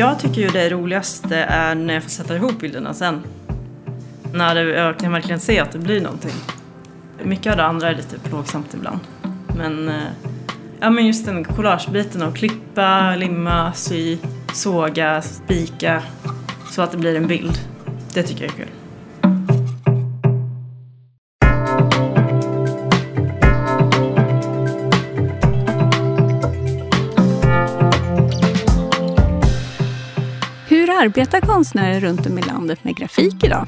jag tycker ju det roligaste är när jag får sätta ihop bilderna sen. När jag kan verkligen se att det blir någonting. Mycket av det andra är lite plågsamt ibland. Men, eh, ja, men just den collagebiten att klippa, limma, sy, såga, spika så att det blir en bild. Det tycker jag är kul. Arbetar konstnärer runt om i landet med grafik idag?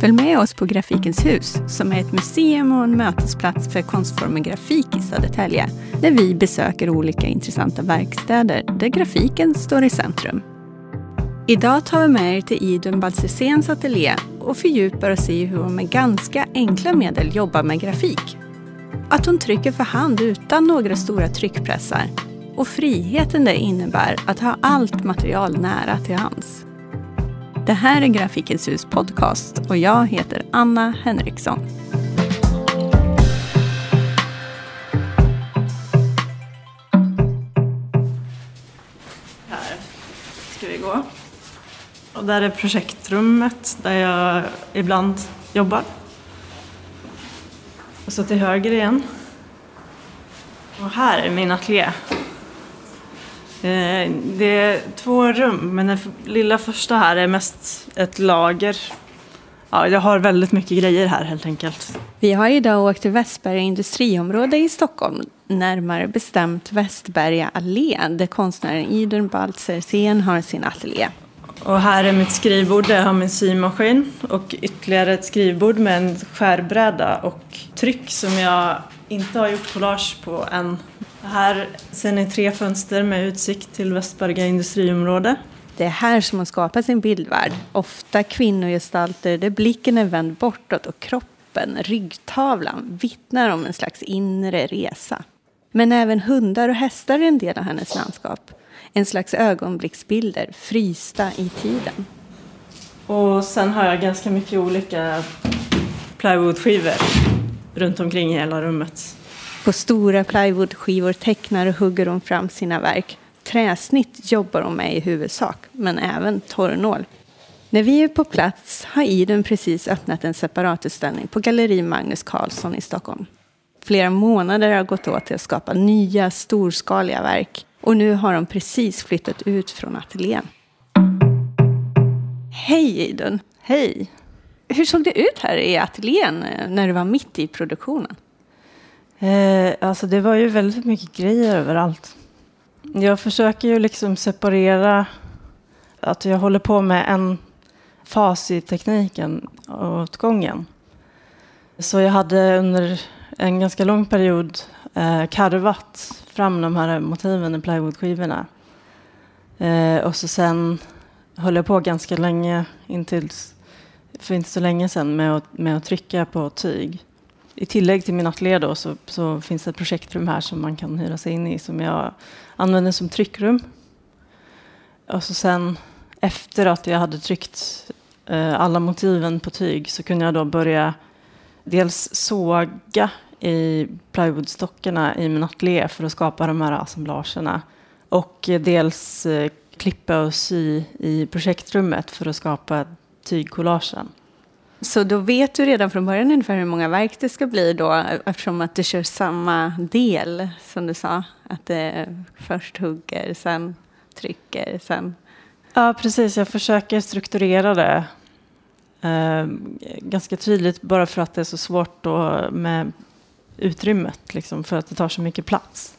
Följ med oss på Grafikens hus, som är ett museum och en mötesplats för konstformen grafik i Södertälje, där vi besöker olika intressanta verkstäder där grafiken står i centrum. Idag tar vi med er till Idun Balsersens ateljé och fördjupar oss i hur hon med ganska enkla medel jobbar med grafik. Att hon trycker för hand utan några stora tryckpressar och friheten det innebär att ha allt material nära till hands. Det här är Grafikens hus podcast och jag heter Anna Henriksson. Här ska vi gå. Och där är projektrummet där jag ibland jobbar. Och så till höger igen. Och här är min ateljé. Eh, Det är två rum, men det lilla första här är mest ett lager. Ja, jag har väldigt mycket grejer här helt enkelt. Vi har idag åkt till Västberga industriområde i Stockholm, närmare bestämt Västberga allé, där konstnären Idun Baltzersen har sin ateljé. Och här är mitt skrivbord där jag har min symaskin och ytterligare ett skrivbord med en skärbräda och tryck som jag inte har gjort collage på än. Här ser ni tre fönster med utsikt till Västberga industriområde. Det är här som hon skapar sin bildvärld. Ofta kvinnogestalter där blicken är vänd bortåt och kroppen, ryggtavlan, vittnar om en slags inre resa. Men även hundar och hästar är en del av hennes landskap. En slags ögonblicksbilder, frysta i tiden. Och sen har jag ganska mycket olika plywoodskivor runt omkring i hela rummet. På stora plywoodskivor tecknar och hugger hon fram sina verk. Träsnitt jobbar hon med i huvudsak, men även torrnål. När vi är på plats har Idun precis öppnat en separatutställning på Galleri Magnus Carlsson i Stockholm. Flera månader har gått åt till att skapa nya storskaliga verk och nu har de precis flyttat ut från ateljén. Hej Idun! Hej! Hur såg det ut här i ateljén eh, när du var mitt i produktionen? Eh, alltså det var ju väldigt mycket grejer överallt. Jag försöker ju liksom separera att jag håller på med en fas i tekniken åt gången. Så jag hade under en ganska lång period eh, karvat fram de här motiven i plywoodskivorna. Eh, och så sen höll jag på ganska länge, intills, för inte så länge sedan, med att, med att trycka på tyg. I tillägg till min ateljé då så, så finns det ett projektrum här som man kan hyra sig in i som jag använder som tryckrum. Och så sen efter att jag hade tryckt eh, alla motiven på tyg så kunde jag då börja dels såga i plywoodstockarna i min ateljé för att skapa de här assemblagerna. Och dels eh, klippa och sy i projektrummet för att skapa tygcollagen. Så då vet du redan från början ungefär hur många verk det ska bli då eftersom att du kör samma del som du sa. Att det först hugger, sen trycker, sen... Ja, precis. Jag försöker strukturera det eh, ganska tydligt bara för att det är så svårt då med utrymmet, liksom, för att det tar så mycket plats.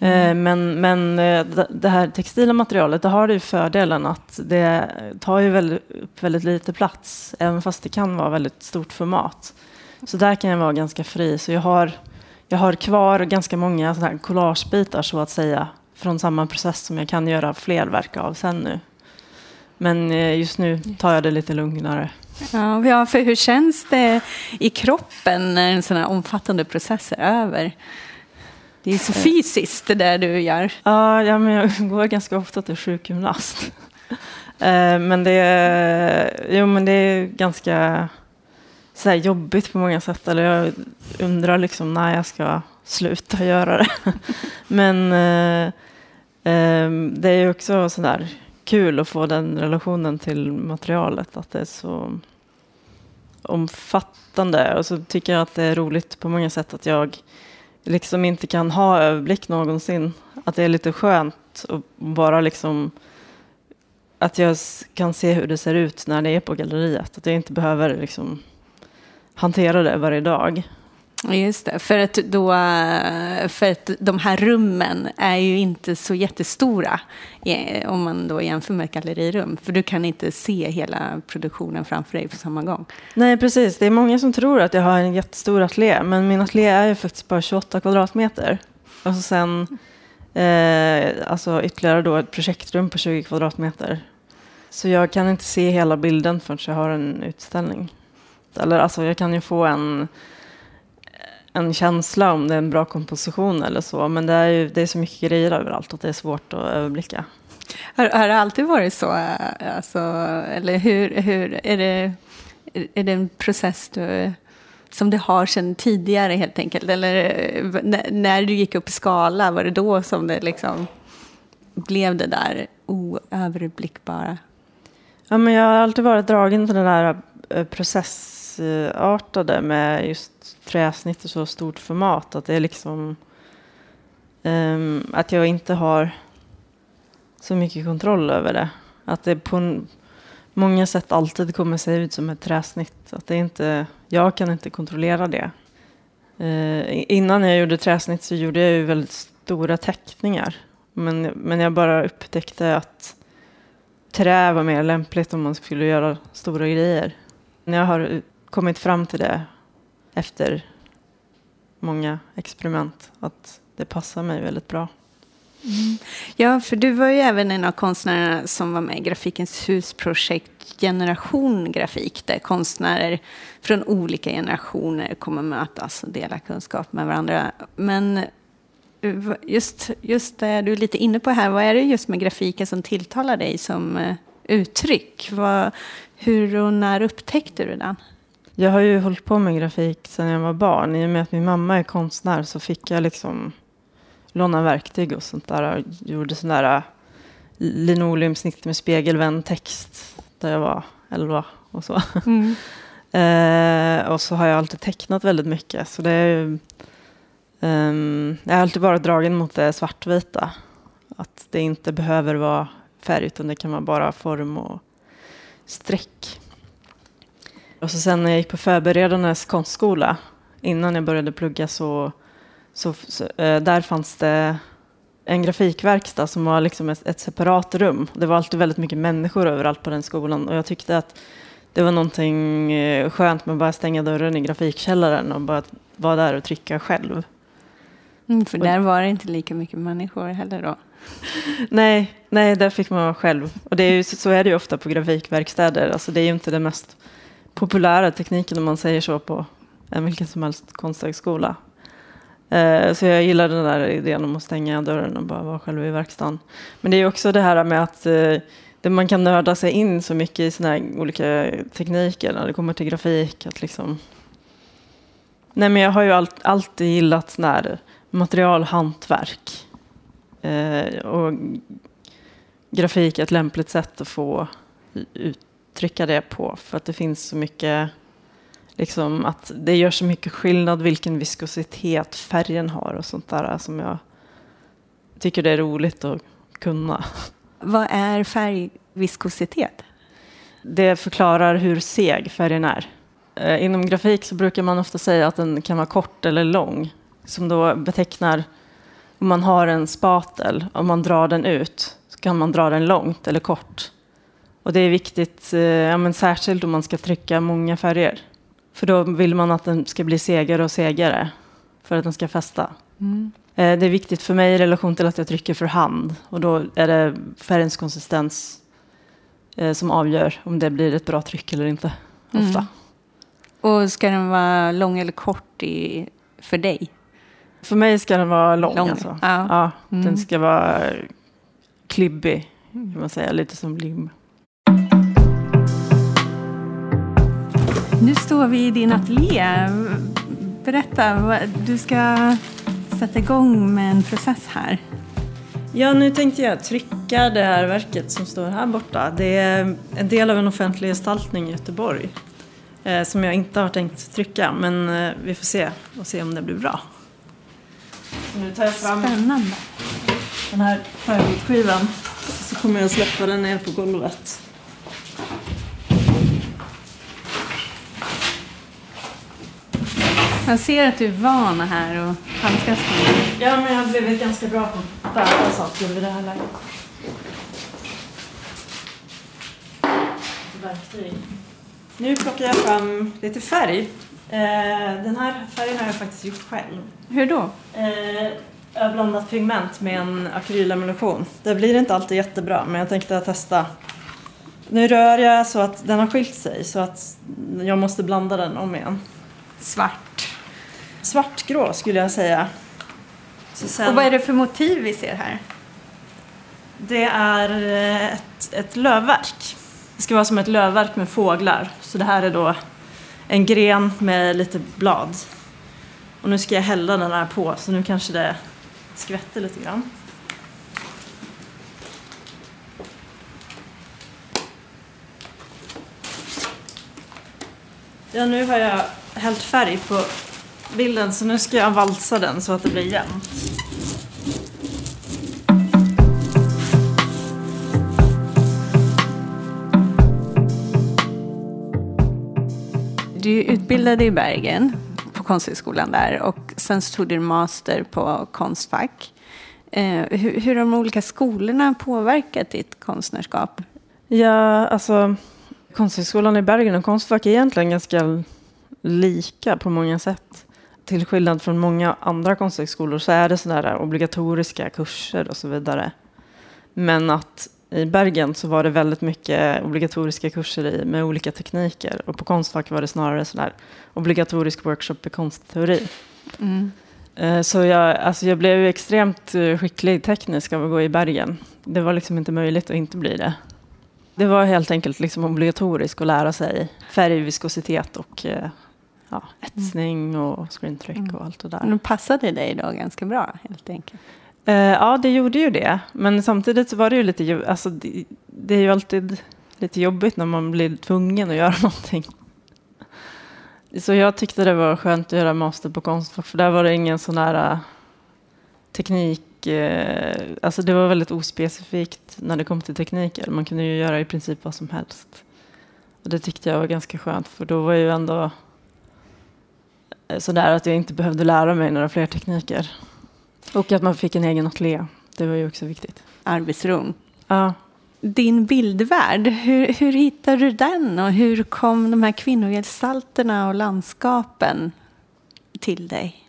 Eh, men men eh, det- här textila materialet, det har ju fördelen att det tar ju väldigt, upp väldigt lite plats, även fast det kan vara väldigt stort format. Så där kan jag vara ganska fri. Så jag har, jag har kvar ganska många här collagebitar så att säga, från samma process som jag kan göra fler verk av sen nu. Men eh, just nu tar jag det lite lugnare. Ja, för hur känns det i kroppen när en sån här omfattande process är över? Det är så fysiskt det där du gör. Ja, ja men jag går ganska ofta till sjukgymnast. Eh, men, det är, jo, men det är ganska så jobbigt på många sätt. Eller jag undrar liksom när jag ska sluta göra det. men eh, eh, det är ju också sådär kul att få den relationen till materialet. Att det är så omfattande. Och så tycker jag att det är roligt på många sätt att jag liksom inte kan ha överblick någonsin. Att det är lite skönt att bara liksom att jag kan se hur det ser ut när det är på galleriet. Att jag inte behöver liksom hantera det varje dag. Just det, för att, då, för att de här rummen är ju inte så jättestora om man då jämför med ett gallerirum. För du kan inte se hela produktionen framför dig på samma gång. Nej, precis. Det är många som tror att jag har en jättestor ateljé. Men min ateljé är ju faktiskt bara 28 kvadratmeter. Och så sen eh, alltså ytterligare då ett projektrum på 20 kvadratmeter. Så jag kan inte se hela bilden förrän jag har en utställning. Eller alltså jag kan ju få en en känsla om det är en bra komposition eller så. Men det är, ju, det är så mycket grejer överallt att det är svårt att överblicka. Har, har det alltid varit så? Alltså, eller hur, hur är, det, är det en process du, som du har sedan tidigare helt enkelt? Eller när du gick upp i skala, var det då som det liksom blev det där oöverblickbara? Ja, men jag har alltid varit dragen till den där eh, processartade med just träsnitt och så stort format. Att det är liksom um, att jag inte har så mycket kontroll över det. Att det på många sätt alltid kommer se ut som ett träsnitt. Att det inte, jag kan inte kontrollera det. Uh, innan jag gjorde träsnitt så gjorde jag ju väldigt stora teckningar. Men, men jag bara upptäckte att trä var mer lämpligt om man skulle göra stora grejer. När jag har eh, kommit fram till det efter många experiment att det passar mig väldigt bra. Mm. Ja, för du var ju även en av konstnärerna som var med i Grafikens husprojekt Generation Grafik, där konstnärer från olika generationer kommer mötas och dela kunskap med varandra. Men eh, just, just det du är lite inne på här, vad är det just med grafiken som tilltalar dig som eh, uttryck? Vad, hur och när upptäckte du den? Jag har ju hållit på med grafik sedan jag var barn. I och med att min mamma är konstnär så fick jag liksom låna verktyg och sånt där. Jag gjorde sån där äh, linoleumsnitt med spegelvänd text där jag var 11 och så. Mm. eh, och så har jag alltid tecknat väldigt mycket. Så det är um, jag har alltid varit dragen mot det svartvita. Att det inte behöver vara färg utan det kan vara bara form och streck. Och så sen när jag gick på förberedandes konstskola, innan jag började plugga, så, så, så äh, där fanns det en grafikverkstad som var liksom ett, ett, separat rum. Det var alltid väldigt mycket människor överallt på den skolan och jag tyckte att det var någonting eh, skönt med att bara stänga dörren i grafikkällaren och bara vara där och trycka själv. Mm, för där var det inte lika mycket människor heller då? nej, nej, där fick man vara själv. Och det är ju, så är det ju ofta på grafikverkstäder. Alltså det är ju inte det mest populära tekniken om man säger så på en vilken som helst konsthögskola. Eh, så jag gillar den där idén om att stänga dörren och bara vara själv i verkstaden. Men det är också det här med att eh, man kan nörda sig in så mycket i sina olika tekniker när det kommer till grafik. Att liksom... Nej, men jag har ju alltid gillat sån här materialhantverk. Eh, och grafik är ett lämpligt sätt att få ut trycka det på. För att det finns så mycket, liksom att det gör så mycket skillnad vilken viskositet färgen har och sånt där som jag tycker det är roligt att kunna. Vad är färgviskositet? Det förklarar hur seg färgen är. Eh, inom grafik så brukar man ofta säga att den kan vara kort eller lång. Som då betecknar om man har en spatel, om man drar den ut så kan man dra den långt eller kort. Och det är viktigt, eh, ja, men särskilt om man ska trycka många färger. För då vill man att den ska bli segare och segare för att den ska fästa. Mm. Eh, det är viktigt för mig i relation till att jag trycker för hand. Och då är det färgens konsistens eh, som avgör om det blir ett bra tryck eller inte. Ofta. Mm. Och ska den vara lång eller kort i, för dig? För mig ska den vara lång. lång. Alltså. Ja. ja mm. Den ska vara klibbig, kan man säga. Lite som lim. Nu står vi i din ateljé. Berätta, du ska sätta igång med en process här. Ja, nu tänkte jag trycka det här verket som står här borta. Det är en del av en offentlig gestaltning i Göteborg eh, som jag inte har tänkt trycka, men eh, vi får se och se om det blir bra. Så nu tar jag fram Spännande. den här plywoodskivan så kommer jag släppa den ner på golvet. Man ser att du är van här och handskas med. Ja, men jag har blivit ganska bra på att bära saker vid det här läget. Verktyg. Nu plockar jag fram lite färg. Eh, den här färgen har jag faktiskt gjort själv. Hur då? Eh, jag har blandat pigment med en akrylemulsion. Det blir inte alltid jättebra, men jag tänkte testa. Nu rör jag så att den har skilt sig, så att jag måste blanda den om igen. Svart. Svartgrå skulle jag säga. Sen... Och vad är det för motiv vi ser här? Det är eh, ett, ett lövverk. Det ska vara som ett lövverk med fåglar. Så det här är då en gren med lite blad. Och nu ska jag hälla den här på, så nu kanske det skvätter lite grann. Ja, nu har jag hällt färg på bilden så nu ska jag valsa den så att det blir jämnt. Du utbildade i Bergen på Konsthögskolan där och sen tog du master på Konstfack. Eh, hur, hur har de olika skolorna påverkat ditt konstnärskap? Ja, alltså Konsthögskolan i Bergen och Konstfack är egentligen ganska lika på många sätt. Till skillnad från många andra konsthögskolor så är det sådana obligatoriska kurser och så vidare. Men att i Bergen så var det väldigt mycket obligatoriska kurser i, med olika tekniker. Och på Konstfack var det snarare sådär obligatorisk workshop i konstteori. Mm. Eh, Så jag, alltså jag blev extremt eh, skicklig teknisk av att gå i Bergen. Det var liksom inte möjligt att inte bli det. Det var helt enkelt liksom obligatoriskt att lära sig färg, viskositet och eh, ja, etsning och screen trick och allt det där. Men de passade dig då ganska bra helt enkelt. Eh, ja, det gjorde ju det. Men samtidigt så var det ju lite, alltså det, det är ju alltid lite jobbigt när man blir tvungen att göra någonting. Så jag tyckte det var skönt att göra master på Konstfack, för där var det ingen sån här äh, teknik, eh, alltså det var väldigt ospecifikt när det kom till tekniker. Man kunde ju göra i princip vad som helst. Och det tyckte jag var ganska skönt, för då var ju ändå eh, sådär att jag inte behövde lära mig några fler tekniker. Och att man fick en egen ateljé. Det var ju också viktigt. Arbetsron. Ja. Din bildvärld, hur, hur hittade du den och hur kom de här kvinnogestalterna och landskapen till dig?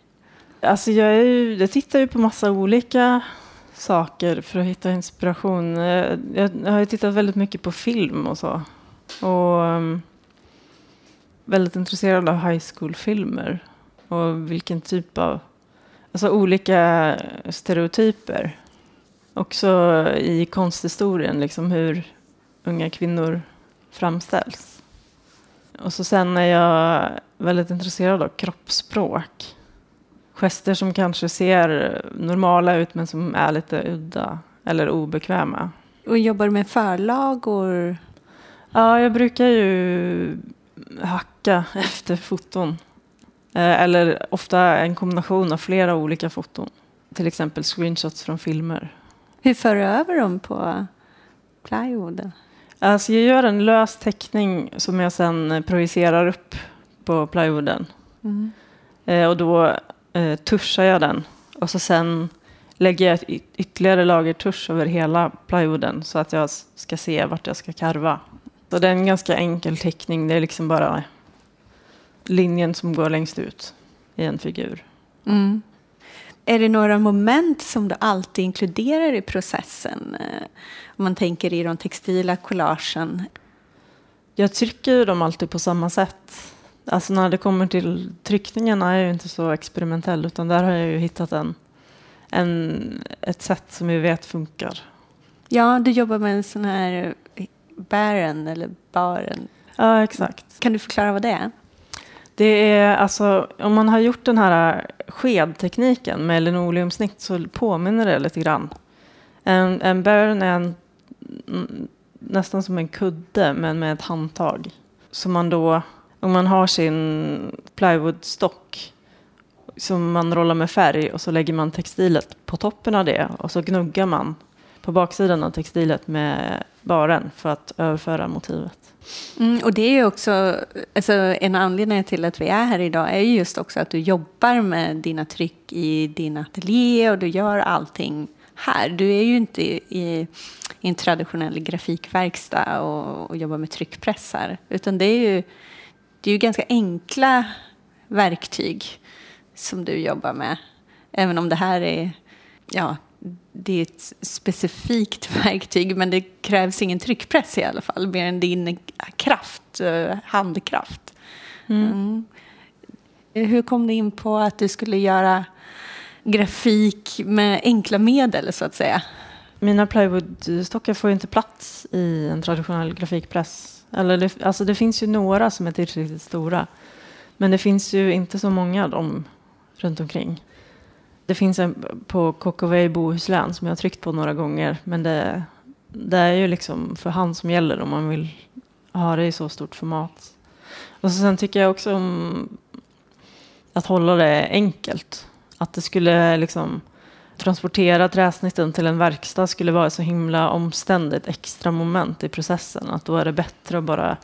Alltså jag, är ju, jag tittar ju på massa olika saker för att hitta inspiration. Eh, Jag, jag har ju tittat väldigt mycket på film och så. Och um, väldigt intresserad av high school-filmer. Och vilken typ av, alltså olika stereotyper. Också i konsthistorien, liksom hur unga kvinnor framställs. Och så sen är jag väldigt intresserad av kroppsspråk. Gester som kanske ser normala ut men som är lite udda eller obekväma. Och jobbar du med förlagor? Ja, jag brukar ju hacka efter foton. Eh, Eller ofta en kombination av flera olika foton. Till exempel screenshots från filmer. Hur för du över dem på plywooden? Alltså jag gör en lös teckning som jag sen projicerar upp på plywooden. Mm. Eh, och då eh, tuschar jag den. Och så sen lägger jag ett ytterligare lager tusch över hela plywooden så att jag ska se vart jag ska karva. Så det är en ganska enkel teckning. Det är liksom bara linjen som går längst ut i en figur. Mm. Är det några moment som du alltid inkluderar i processen? Eh, Om man tänker i de textila collagen. Jag trycker dem alltid på samma sätt. Alltså när det kommer till tryckningen är jag ju inte så experimentell utan där har jag ju hittat en, en, ett sätt som vi vet funkar. Ja, du jobbar med en sån här bären eller baren. Ja, exakt. Kan du förklara vad det är? Det är alltså, om man har gjort den här äh, skedtekniken med linoleumsnitt så påminner det lite grann. En, en burn är en, mm, nästan som en kudde men med ett handtag. Så man då, om man har sin plywoodstock som man rollar med färg och så lägger man textilet på toppen av det och så gnuggar man på baksidan av textilet med baren för att överföra motivet. Mm, och det är ju också, alltså en anledning till att vi är här idag är just också att du jobbar med dina tryck i din ateljé och du gör allting här. Du är ju inte i, i en traditionell grafikverkstad och, och jobbar med tryckpressar, utan det är ju, det är ju ganska enkla verktyg som du jobbar med. Även om det här är, ja, det är ett specifikt verktyg, men det krävs ingen tryckpress i alla fall, mer än din kraft, eh, handkraft. Mm. Mm. Hur kom du in på att du skulle göra grafik med enkla medel, så att säga? Mina plywoodstockar får ju inte plats i en traditionell grafikpress. Eller det, alltså det finns ju några som är tillräckligt stora. Men det finns ju inte så många av dem runt omkring. Det finns en på KKV i Bohuslän som jag har tryckt på några gånger. Men det, det är ju liksom för hand som gäller om man vill ha det i så stort format. Och så sen tycker jag också om att hålla det enkelt. Att det skulle liksom transportera träsnitten till en verkstad skulle vara så himla omständigt extra moment i processen. Att då är det bättre att bara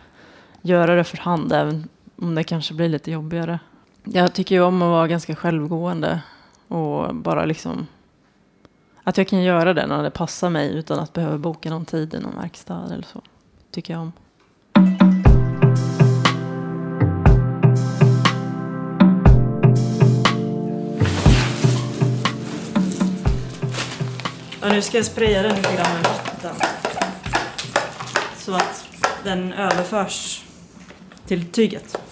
göra det för hand även om det kanske blir lite jobbigare. Jag tycker ju om att vara ganska självgående och bara liksom att jag kan göra det när det passar mig utan att behöva boka någon tid i någon verkstad eller så. Tycker jag om. Ja, nu ska jag spraya den lite grann med vatten. Så att den överförs till tyget.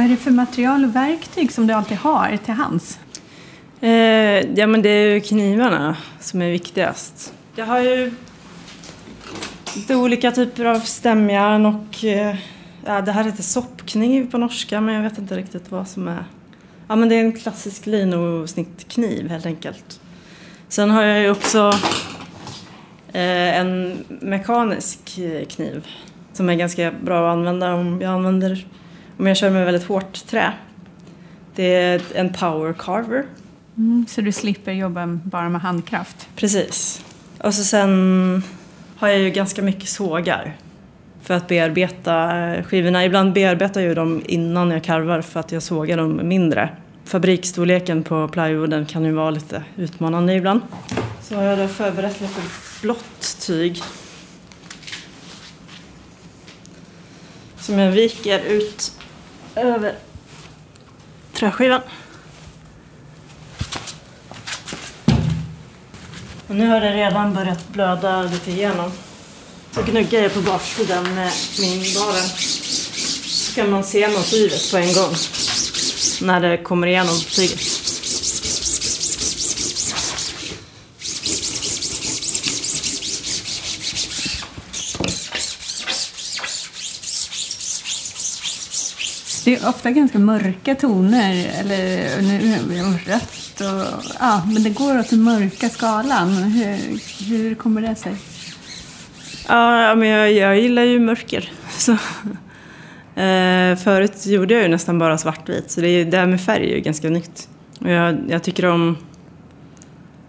Vad är det för material och verktyg som du alltid har till hands? Eh, ja, men det är ju knivarna som är viktigast. Jag har ju lite olika typer av stämjärn och eh, ja, det här heter soppkniv på norska men jag vet inte riktigt vad som är. Ja, men det är en klassisk linosnittkniv helt enkelt. Sen har jag ju också eh, en mekanisk eh, kniv som är ganska bra att använda om jag använder om jag kör med väldigt hårt trä. Det är en power carver. Mm, så du slipper jobba bara med handkraft? Precis. Och så sen har jag ju ganska mycket sågar för att bearbeta skivorna. Ibland bearbetar jag dem innan jag karvar för att jag sågar dem mindre. Fabriksstorleken på plywooden kan ju vara lite utmanande ibland. Så har jag då förberett lite blått tyg. Som jag viker ut över träskivan. Och nu har det redan börjat blöda lite igenom. Så gnuggar jag på baksidan med min baren. Så kan man se motivet på en gång. När det kommer igenom tyget. Det är ofta ganska mörka toner, eller nu, rött och... Ja, men det går åt den mörka skalan. Hur, hur kommer det sig? Ja, men jag, jag gillar ju mörker. Så. Eh, förut gjorde jag ju nästan bara svartvit, så det, är, det här med färg är ju ganska nytt. Och jag, jag tycker om...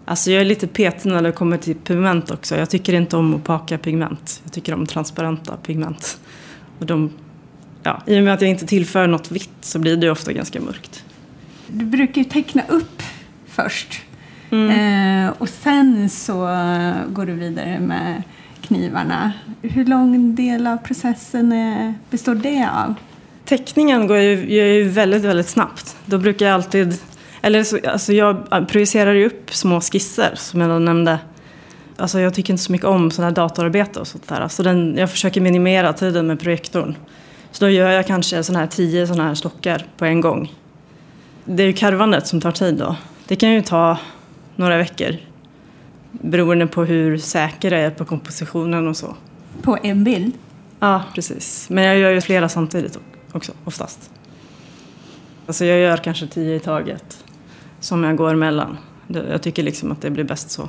Alltså jag är lite petig när det kommer till pigment också. Jag tycker inte om opaka pigment. Jag tycker om transparenta pigment. Och de ja, I och med att jag inte tillför något vitt så blir det ofta ganska mörkt. Du brukar ju teckna upp först. Mm. Eh, och sen så går du vidare med knivarna. Hur lång del av processen är, består det av? Teckningen går ju, gör ju väldigt, väldigt snabbt. Då brukar jag alltid... Eller så, alltså jag projicerar ju upp små skisser som jag nämnde. Alltså jag tycker inte så mycket om sådana här datorarbete och sånt där. Alltså den, jag försöker minimera tiden med projektorn. Så då gör jag kanske såna här tio sådana här stockar på en gång. Det är ju karvandet som tar tid då. Det kan ju ta några veckor beroende på hur säker jag är på kompositionen och så. På en bild? Ja, precis. Men jag gör ju flera samtidigt också, oftast. Alltså jag gör kanske tio i taget som jag går emellan. Jag tycker liksom att det blir bäst så.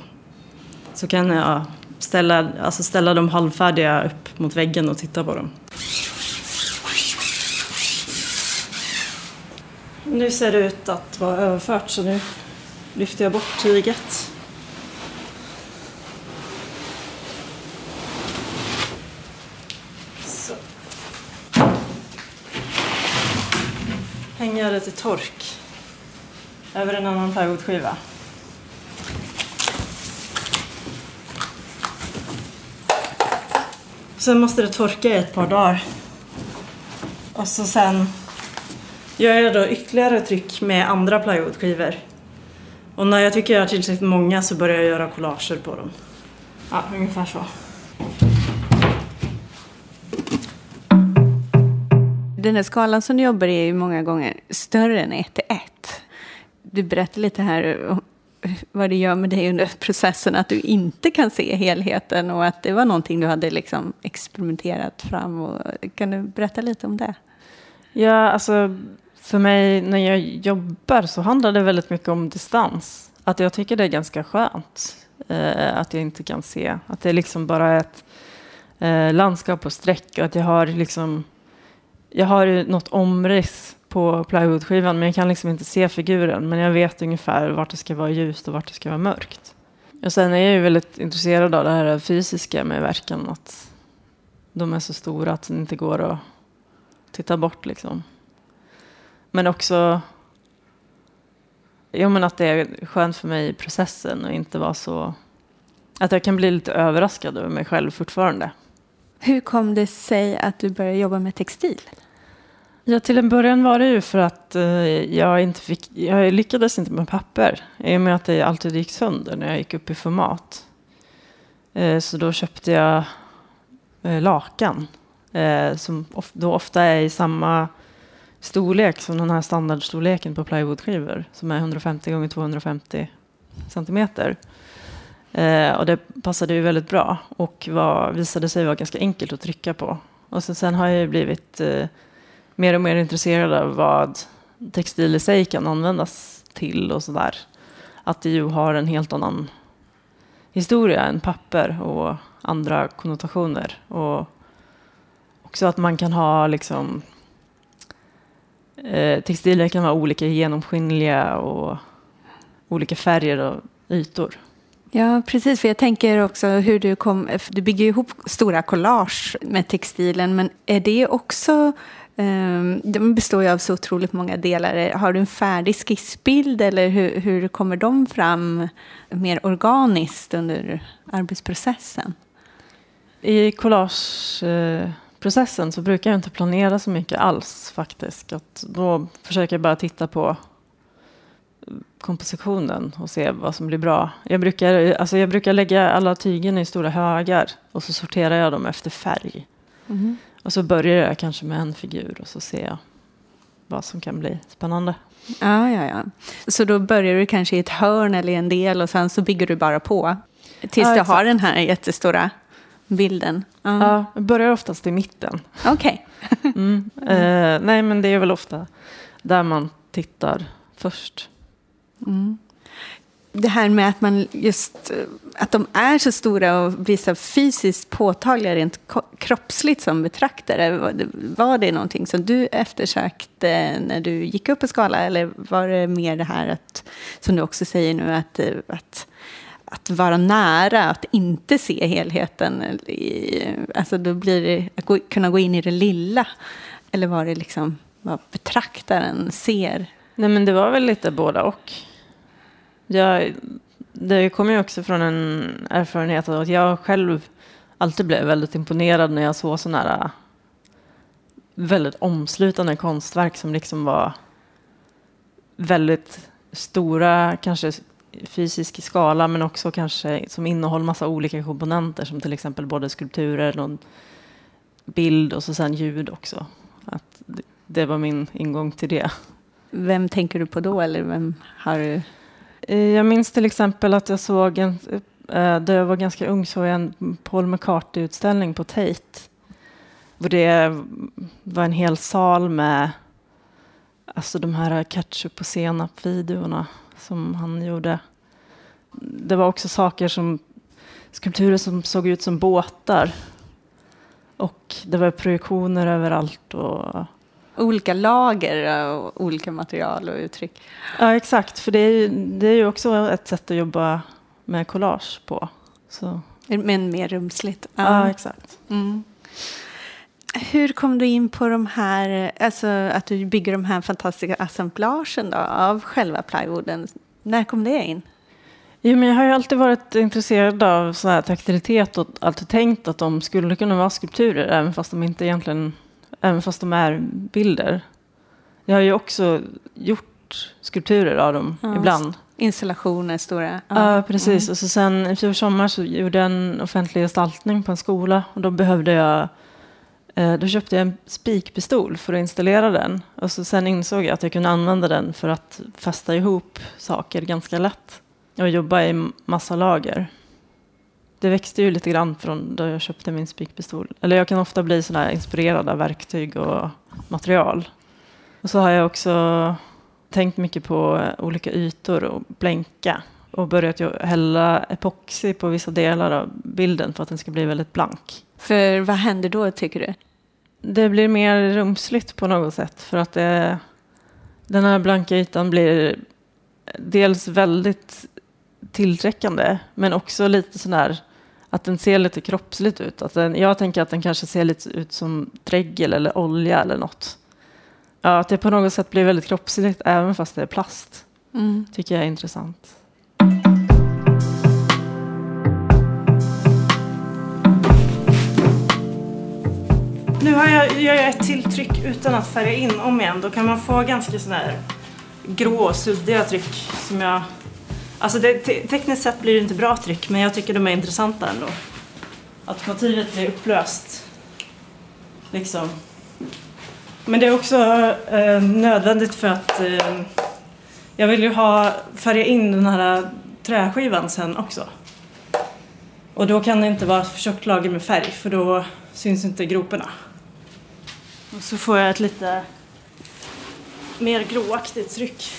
Så kan jag ställa, alltså ställa dem halvfärdiga upp mot väggen och titta på dem. Nu ser det ut att vara överfört så nu lyfter jag bort tyget. Så. Hänger jag det till tork över en annan plywoodskiva. Sen måste det torka i ett par dagar. Och så sen gör jag då ytterligare tryck med andra plywoodskivor. Och när jag tycker jag har tillräckligt många så börjar jag göra collager på dem. Ja, ungefär så. Den här skalan som du jobbar i är ju många gånger större än 1 till 1. Du berättade lite här vad det gör med dig under processen att du inte kan se helheten och att det var någonting du hade liksom experimenterat fram. Och, kan du berätta lite om det? Ja, alltså för mig när jag jobbar så handlar det väldigt mycket om distans. Att jag tycker det är ganska skönt eh, att jag inte kan se. Att det är liksom bara är ett eh, landskap på streck och att jag har liksom jag har något omriss på plywoodskivan men jag kan liksom inte se figuren. Men jag vet ungefär vart det ska vara ljust och vart det ska vara mörkt. Och sen är jag ju väldigt intresserad av det här fysiska med verken. Att de är så stora att det inte går att titta bort liksom. Men också jo, men att det är skönt för mig i processen och inte vara så... Att jag kan bli lite överraskad över mig själv fortfarande. Hur kom det sig att du började jobba med textil? Ja, till en början var det ju för att eh, jag inte fick, jag lyckades inte med papper. I och med att det alltid gick sönder när jag gick upp i format. Eh, så då köpte jag eh, lakan. Som då ofta är i samma storlek som den här standardstorleken på plywoodskivor. Som är 150 gånger 250 centimeter. Eh, och det passade ju väldigt bra och var, visade sig vara ganska enkelt att trycka på. Och sen, sen har jag ju blivit eh, mer och mer intresserad av vad textil i sig kan användas till och sådär. Att det ju har en helt annan historia än papper och andra konnotationer. Och också att man kan ha liksom eh, textiler kan vara olika genomskinliga och olika färger och ytor. Ja, precis. För jag tänker också hur du kom... Du bygger ihop stora collage med textilen, men är det också Ehm, de består ju av så otroligt många delar. Har du en färdig skissbild eller hur, hur kommer de fram mer organiskt under arbetsprocessen? I collageprocessen så brukar jag inte planera så mycket alls faktiskt. Att då försöker jag bara titta på kompositionen och se vad som blir bra. Jag brukar, alltså jag brukar lägga alla tygen i stora högar och så sorterar jag dem efter färg. Mm. Och så börjar jag kanske med en figur och så ser jag vad som kan bli spännande. Ja, ja, ja. Så då börjar du kanske i ett hörn eller en del och sen så bygger du bara på. Tills ja, du har den här jättestora bilden. Ja, ja jag börjar oftast i mitten. Okej. Okay. mm. eh, nej, men det är väl ofta där man tittar först. Mm det här med att man just att de är så stora och så fysiskt påtagliga rent kroppsligt som betraktare. Var det någonting som du eftersökte när du gick upp i skala eller var det mer det här att, som du också säger nu, att, att, att vara nära, att inte se helheten? Alltså då blir det att kunna gå in i det lilla. Eller var det liksom vad betraktaren ser? Nej men det var väl lite båda och. Jag, det kommer ju också från en erfarenhet av att jag själv alltid blev väldigt imponerad när jag såg sådana här äh, väldigt omslutande konstverk som liksom var väldigt stora, kanske fysisk skala, men också kanske som innehåller massa olika komponenter som till exempel både skulpturer, någon bild och så sen ljud också. Att det var min ingång till det. Vem tänker du på då eller vem har du Eh, jag minns till exempel att jag såg en, eh, då jag var ganska ung, såg jag en Paul McCartney-utställning på Tate. Och det var en hel sal med Alltså de här ketchup och senap-videorna som han gjorde. Det var också saker som, skulpturer som såg ut som båtar. Och det var projektioner överallt. Och... Olika lager och olika material och uttryck. Ja, exakt. För det är ju, det är ju också ett sätt att jobba med collage på. Så. Men mer rumsligt. Ja, ja exakt. Mm. Hur kom du in på de här, alltså att du bygger de här fantastiska assemblagen då, av själva plywooden? När kom det in? Jo, men jag har ju alltid varit intresserad av så här taktilitet och alltid tänkt att de skulle kunna vara skulpturer även fast de inte egentligen, även fast de är bilder. Jag har ju också gjort skulpturer av dem ja, ibland. Installationer, stora. Ja, ja precis. Mm. Och så sen i fjol sommar så gjorde jag en offentlig gestaltning på en skola och då behövde jag Eh, då köpte jag en spikpistol för att installera den. Och så sen insåg jag att jag kunde använda den för att fästa ihop saker ganska lätt. Och jobba i massa lager. Det växte ju lite grann från då jag köpte min spikpistol. Eller jag kan ofta bli sådär inspirerad av verktyg och material. Och så har jag också tänkt mycket på olika ytor och blänka. Och börjat hälla epoxy på vissa delar av bilden för att den ska bli väldigt blank. För vad händer då tycker du? Det blir mer rumsligt på något sätt för att det, den här blanka ytan blir dels väldigt tillträckande men också lite sådär att den ser lite kroppsligt ut. Att den, jag tänker att den kanske ser lite ut som dregel eller olja eller något. Ja, att det på något sätt blir väldigt kroppsligt även fast det är plast. Mm. Tycker jag är intressant. Nu har jag, gör jag ett till tryck utan att färga in om igen. Då kan man få ganska sådana här grå, suddiga tryck som jag... Alltså det, te tekniskt sett blir det inte bra tryck men jag tycker de är intressanta ändå. Att motivet blir upplöst. Liksom. Men det är också eh, nödvändigt för att eh, jag vill ju ha färga in den här träskivan sen också. Och då kan det inte vara för tjockt lager med färg för då syns inte groparna. Och så får jag ett lite mer gråaktigt tryck.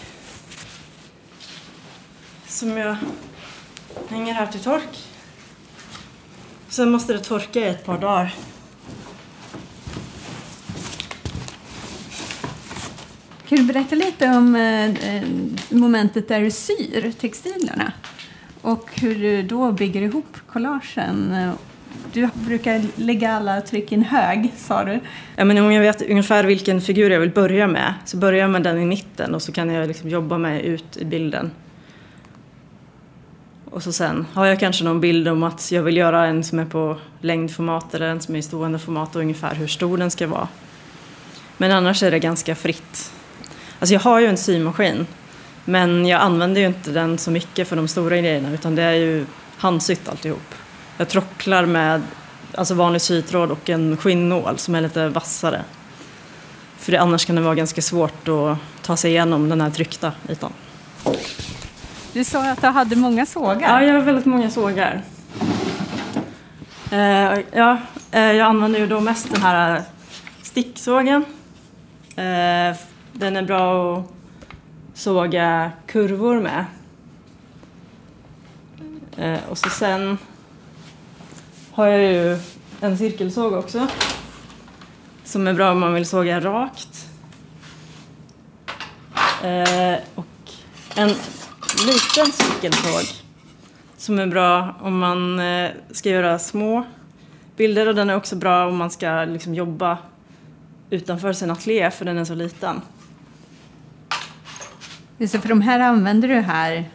Som jag hänger här till tork. Sen måste det torka i ett par dagar. Kan du berätta lite om eh, momentet där du syr textilerna? Och hur du då bygger ihop collagen eh, du brukar lägga alla tryck i en hög, sa du. Ja, men om jag vet ungefär vilken figur jag vill börja med så börjar jag med den i mitten och så kan jag liksom jobba mig ut i bilden. Och så sen har jag kanske någon bild om att jag vill göra en som är på längdformat eller en som är i stående format och ungefär hur stor den ska vara. Men annars är det ganska fritt. Alltså jag har ju en symaskin men jag använder ju inte den så mycket för de stora grejerna utan det är ju handsytt alltihop. Jag trocklar med alltså vanlig sytråd och en skinnål som är lite vassare. För det, annars kan det vara ganska svårt att ta sig igenom den här tryckta ytan. Du sa att du hade många sågar. Ja, jag har väldigt många sågar. Eh, ja, eh, jag använder ju då mest den här sticksågen. Eh, den är bra att såga kurvor med. Eh, och så sen har jag ju en cirkelsåg också. Som är bra om man vill såga rakt. Eh, och en liten cirkelsåg som är bra om man eh, ska göra små bilder och den är också bra om man ska liksom, jobba utanför sin ateljé för den är så liten. Det, för de här använder du här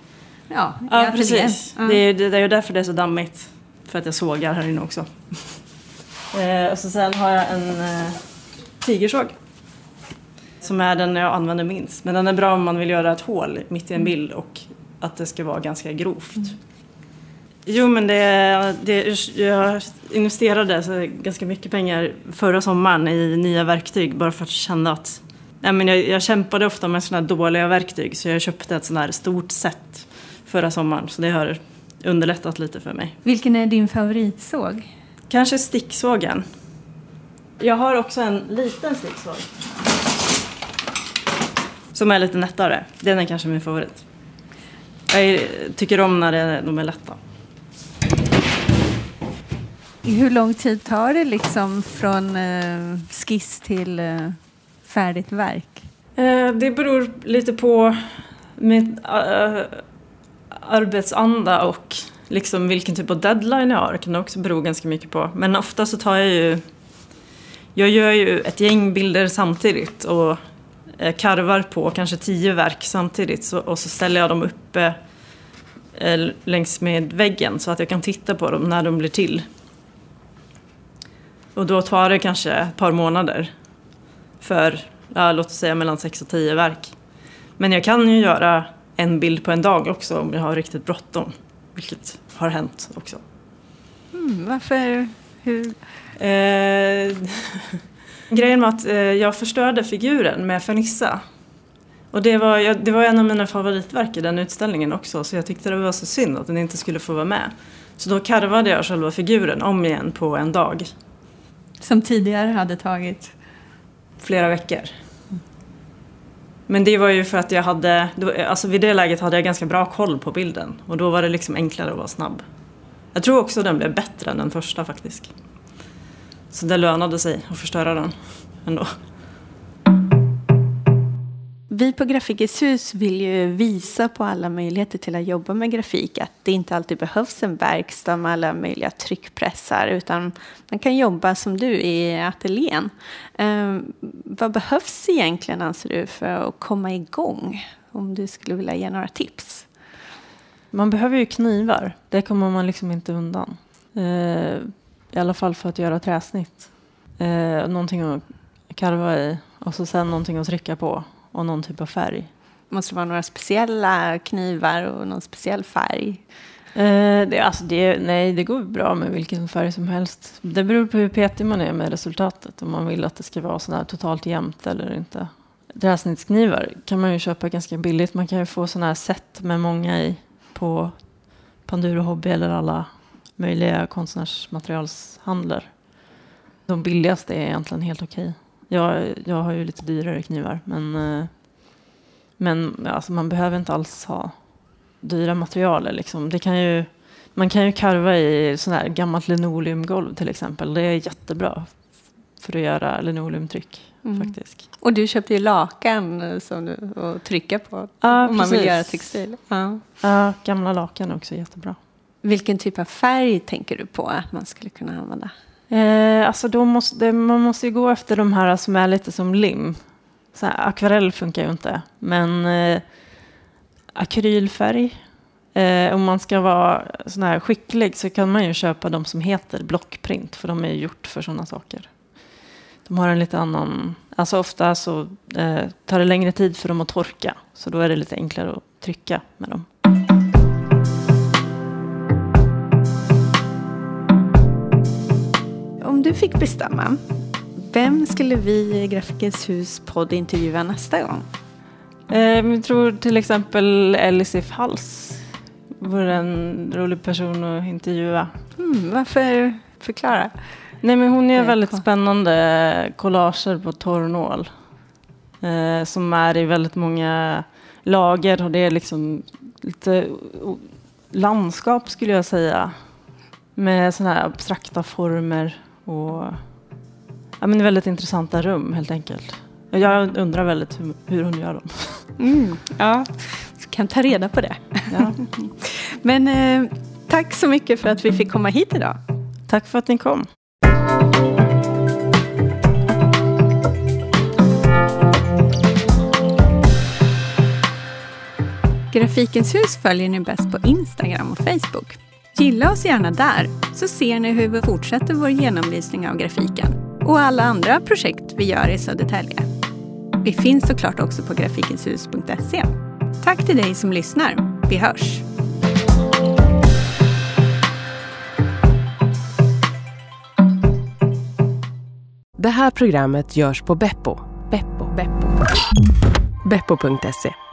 ja, ja precis. Ja. Det, är, det är därför det är så dammigt. För att jag sågar här inne också. eh, och så sen har jag en eh, tigersåg. Som är den jag använder minst. Men den är bra om man vill göra ett hål mitt i en bild och att det ska vara ganska grovt. Mm. Jo men det, det, jag investerade så ganska mycket pengar förra sommaren i nya verktyg bara för att känna att nej, men jag, jag kämpade ofta med sådana här dåliga verktyg så jag köpte ett sådant här stort set förra sommaren så det har underlättat lite för mig. Vilken är din favoritsåg? Kanske sticksågen. Jag har också en liten sticksåg. Som är lite lättare. Den är kanske min favorit. Jag tycker om när det, de är lätta. Hur lång tid tar det liksom från eh, skiss till eh, färdigt verk? Eh, det beror lite på min uh, arbetsanda och liksom vilken typ av deadline jag har. Det kan också bero ganska mycket på. Men ofta så tar jag ju... Jag gör ju ett gäng bilder samtidigt och eh, karvar på kanske tio verk samtidigt. Så, och så ställer jag dem uppe eh, längs med väggen så att jag kan titta på dem när de blir till. Och då tar det kanske ett par månader för, ja, låt oss säga mellan sex och tio verk. Men jag kan ju göra en bild på en dag också om jag har riktigt bråttom. Vilket har hänt också. Mm, varför? Hur? Eh, grejen var att eh, jag förstörde figuren med fernissa. Och det var, jag, det var en av mina favoritverk i den utställningen också så jag tyckte det var så synd att den inte skulle få vara med. Så då karvade jag själva figuren om igen på en dag. Som tidigare hade tagit? Flera veckor. Men det var ju för att jag hade, alltså vid det läget hade jag ganska bra koll på bilden och då var det liksom enklare att vara snabb. Jag tror också den blev bättre än den första faktiskt. Så det lönade sig att förstöra den ändå. Vi på Grafikens hus vill ju visa på alla möjligheter till att jobba med grafik. Att det inte alltid behövs en verkstad med alla möjliga tryckpressar. Utan man kan jobba som du i ateljén. Eh, vad behövs egentligen anser du för att komma igång? Om du skulle vilja ge några tips. Man behöver ju knivar. Det kommer man liksom inte undan. Eh, I alla fall för att göra träsnitt. Eh, någonting att karva i och så sen någonting att trycka på och någon typ av färg. Måste det vara några speciella knivar och någon speciell färg? Eh, det, alltså det, nej, det går bra med vilken färg som helst. Det beror på hur petig man är med resultatet. Om man vill att det ska vara sådär totalt jämnt eller inte. Träsnittsknivar kan man ju köpa ganska billigt. Man kan ju få sådana här set med många i på Panduro Hobby eller alla möjliga konstnärsmaterialshandlar. De billigaste är egentligen helt okej. Jag, jag har ju lite dyrare knivar men, eh, men alltså man behöver inte alls ha dyra material. Liksom. Det kan ju, man kan ju karva i sån här gammalt linoleumgolv till exempel. Det är jättebra för att göra linoleumtryck. Mm. Faktiskt. Och du köpte ju lakan eh, som du, att trycka på ja, om man vill göra textil. Ja. ja, gamla lakan är också jättebra. Vilken typ av färg tänker du på att man skulle kunna använda? Eh, alltså då måste, man måste ju gå efter de här som är lite som lim. Så här, akvarell funkar ju inte. Men eh, akrylfärg. Eh, om man ska vara sån här skicklig så kan man ju köpa de som heter blockprint. För de är ju gjort för sådana saker. De har en lite annan... Alltså ofta så eh, tar det längre tid för dem att torka. Så då är det lite enklare att trycka med dem. Du fick bestämma, vem skulle vi i Grafikens hus podd intervjua nästa gång? Eh, jag tror till exempel Elisif Hals vore en rolig person att intervjua. Mm, varför? Förklara. Nej, men hon gör väldigt spännande collager på torrnål. Eh, som är i väldigt många lager och det är liksom lite landskap skulle jag säga. Med sådana här abstrakta former och ja, men väldigt intressanta rum helt enkelt. Jag undrar väldigt hur, hur hon gör dem. Mm, ja, kan ta reda på det. Ja. men eh, tack så mycket för att vi fick komma hit idag. Tack för att ni kom. Grafikens hus följer ni bäst på Instagram och Facebook. Gilla oss gärna där så ser ni hur vi fortsätter vår genomlysning av grafiken och alla andra projekt vi gör i Södertälje. Vi finns såklart också på grafikenshus.se. Tack till dig som lyssnar. Vi hörs! Det här programmet görs på Beppo. Beppo. Beppo. Beppo.se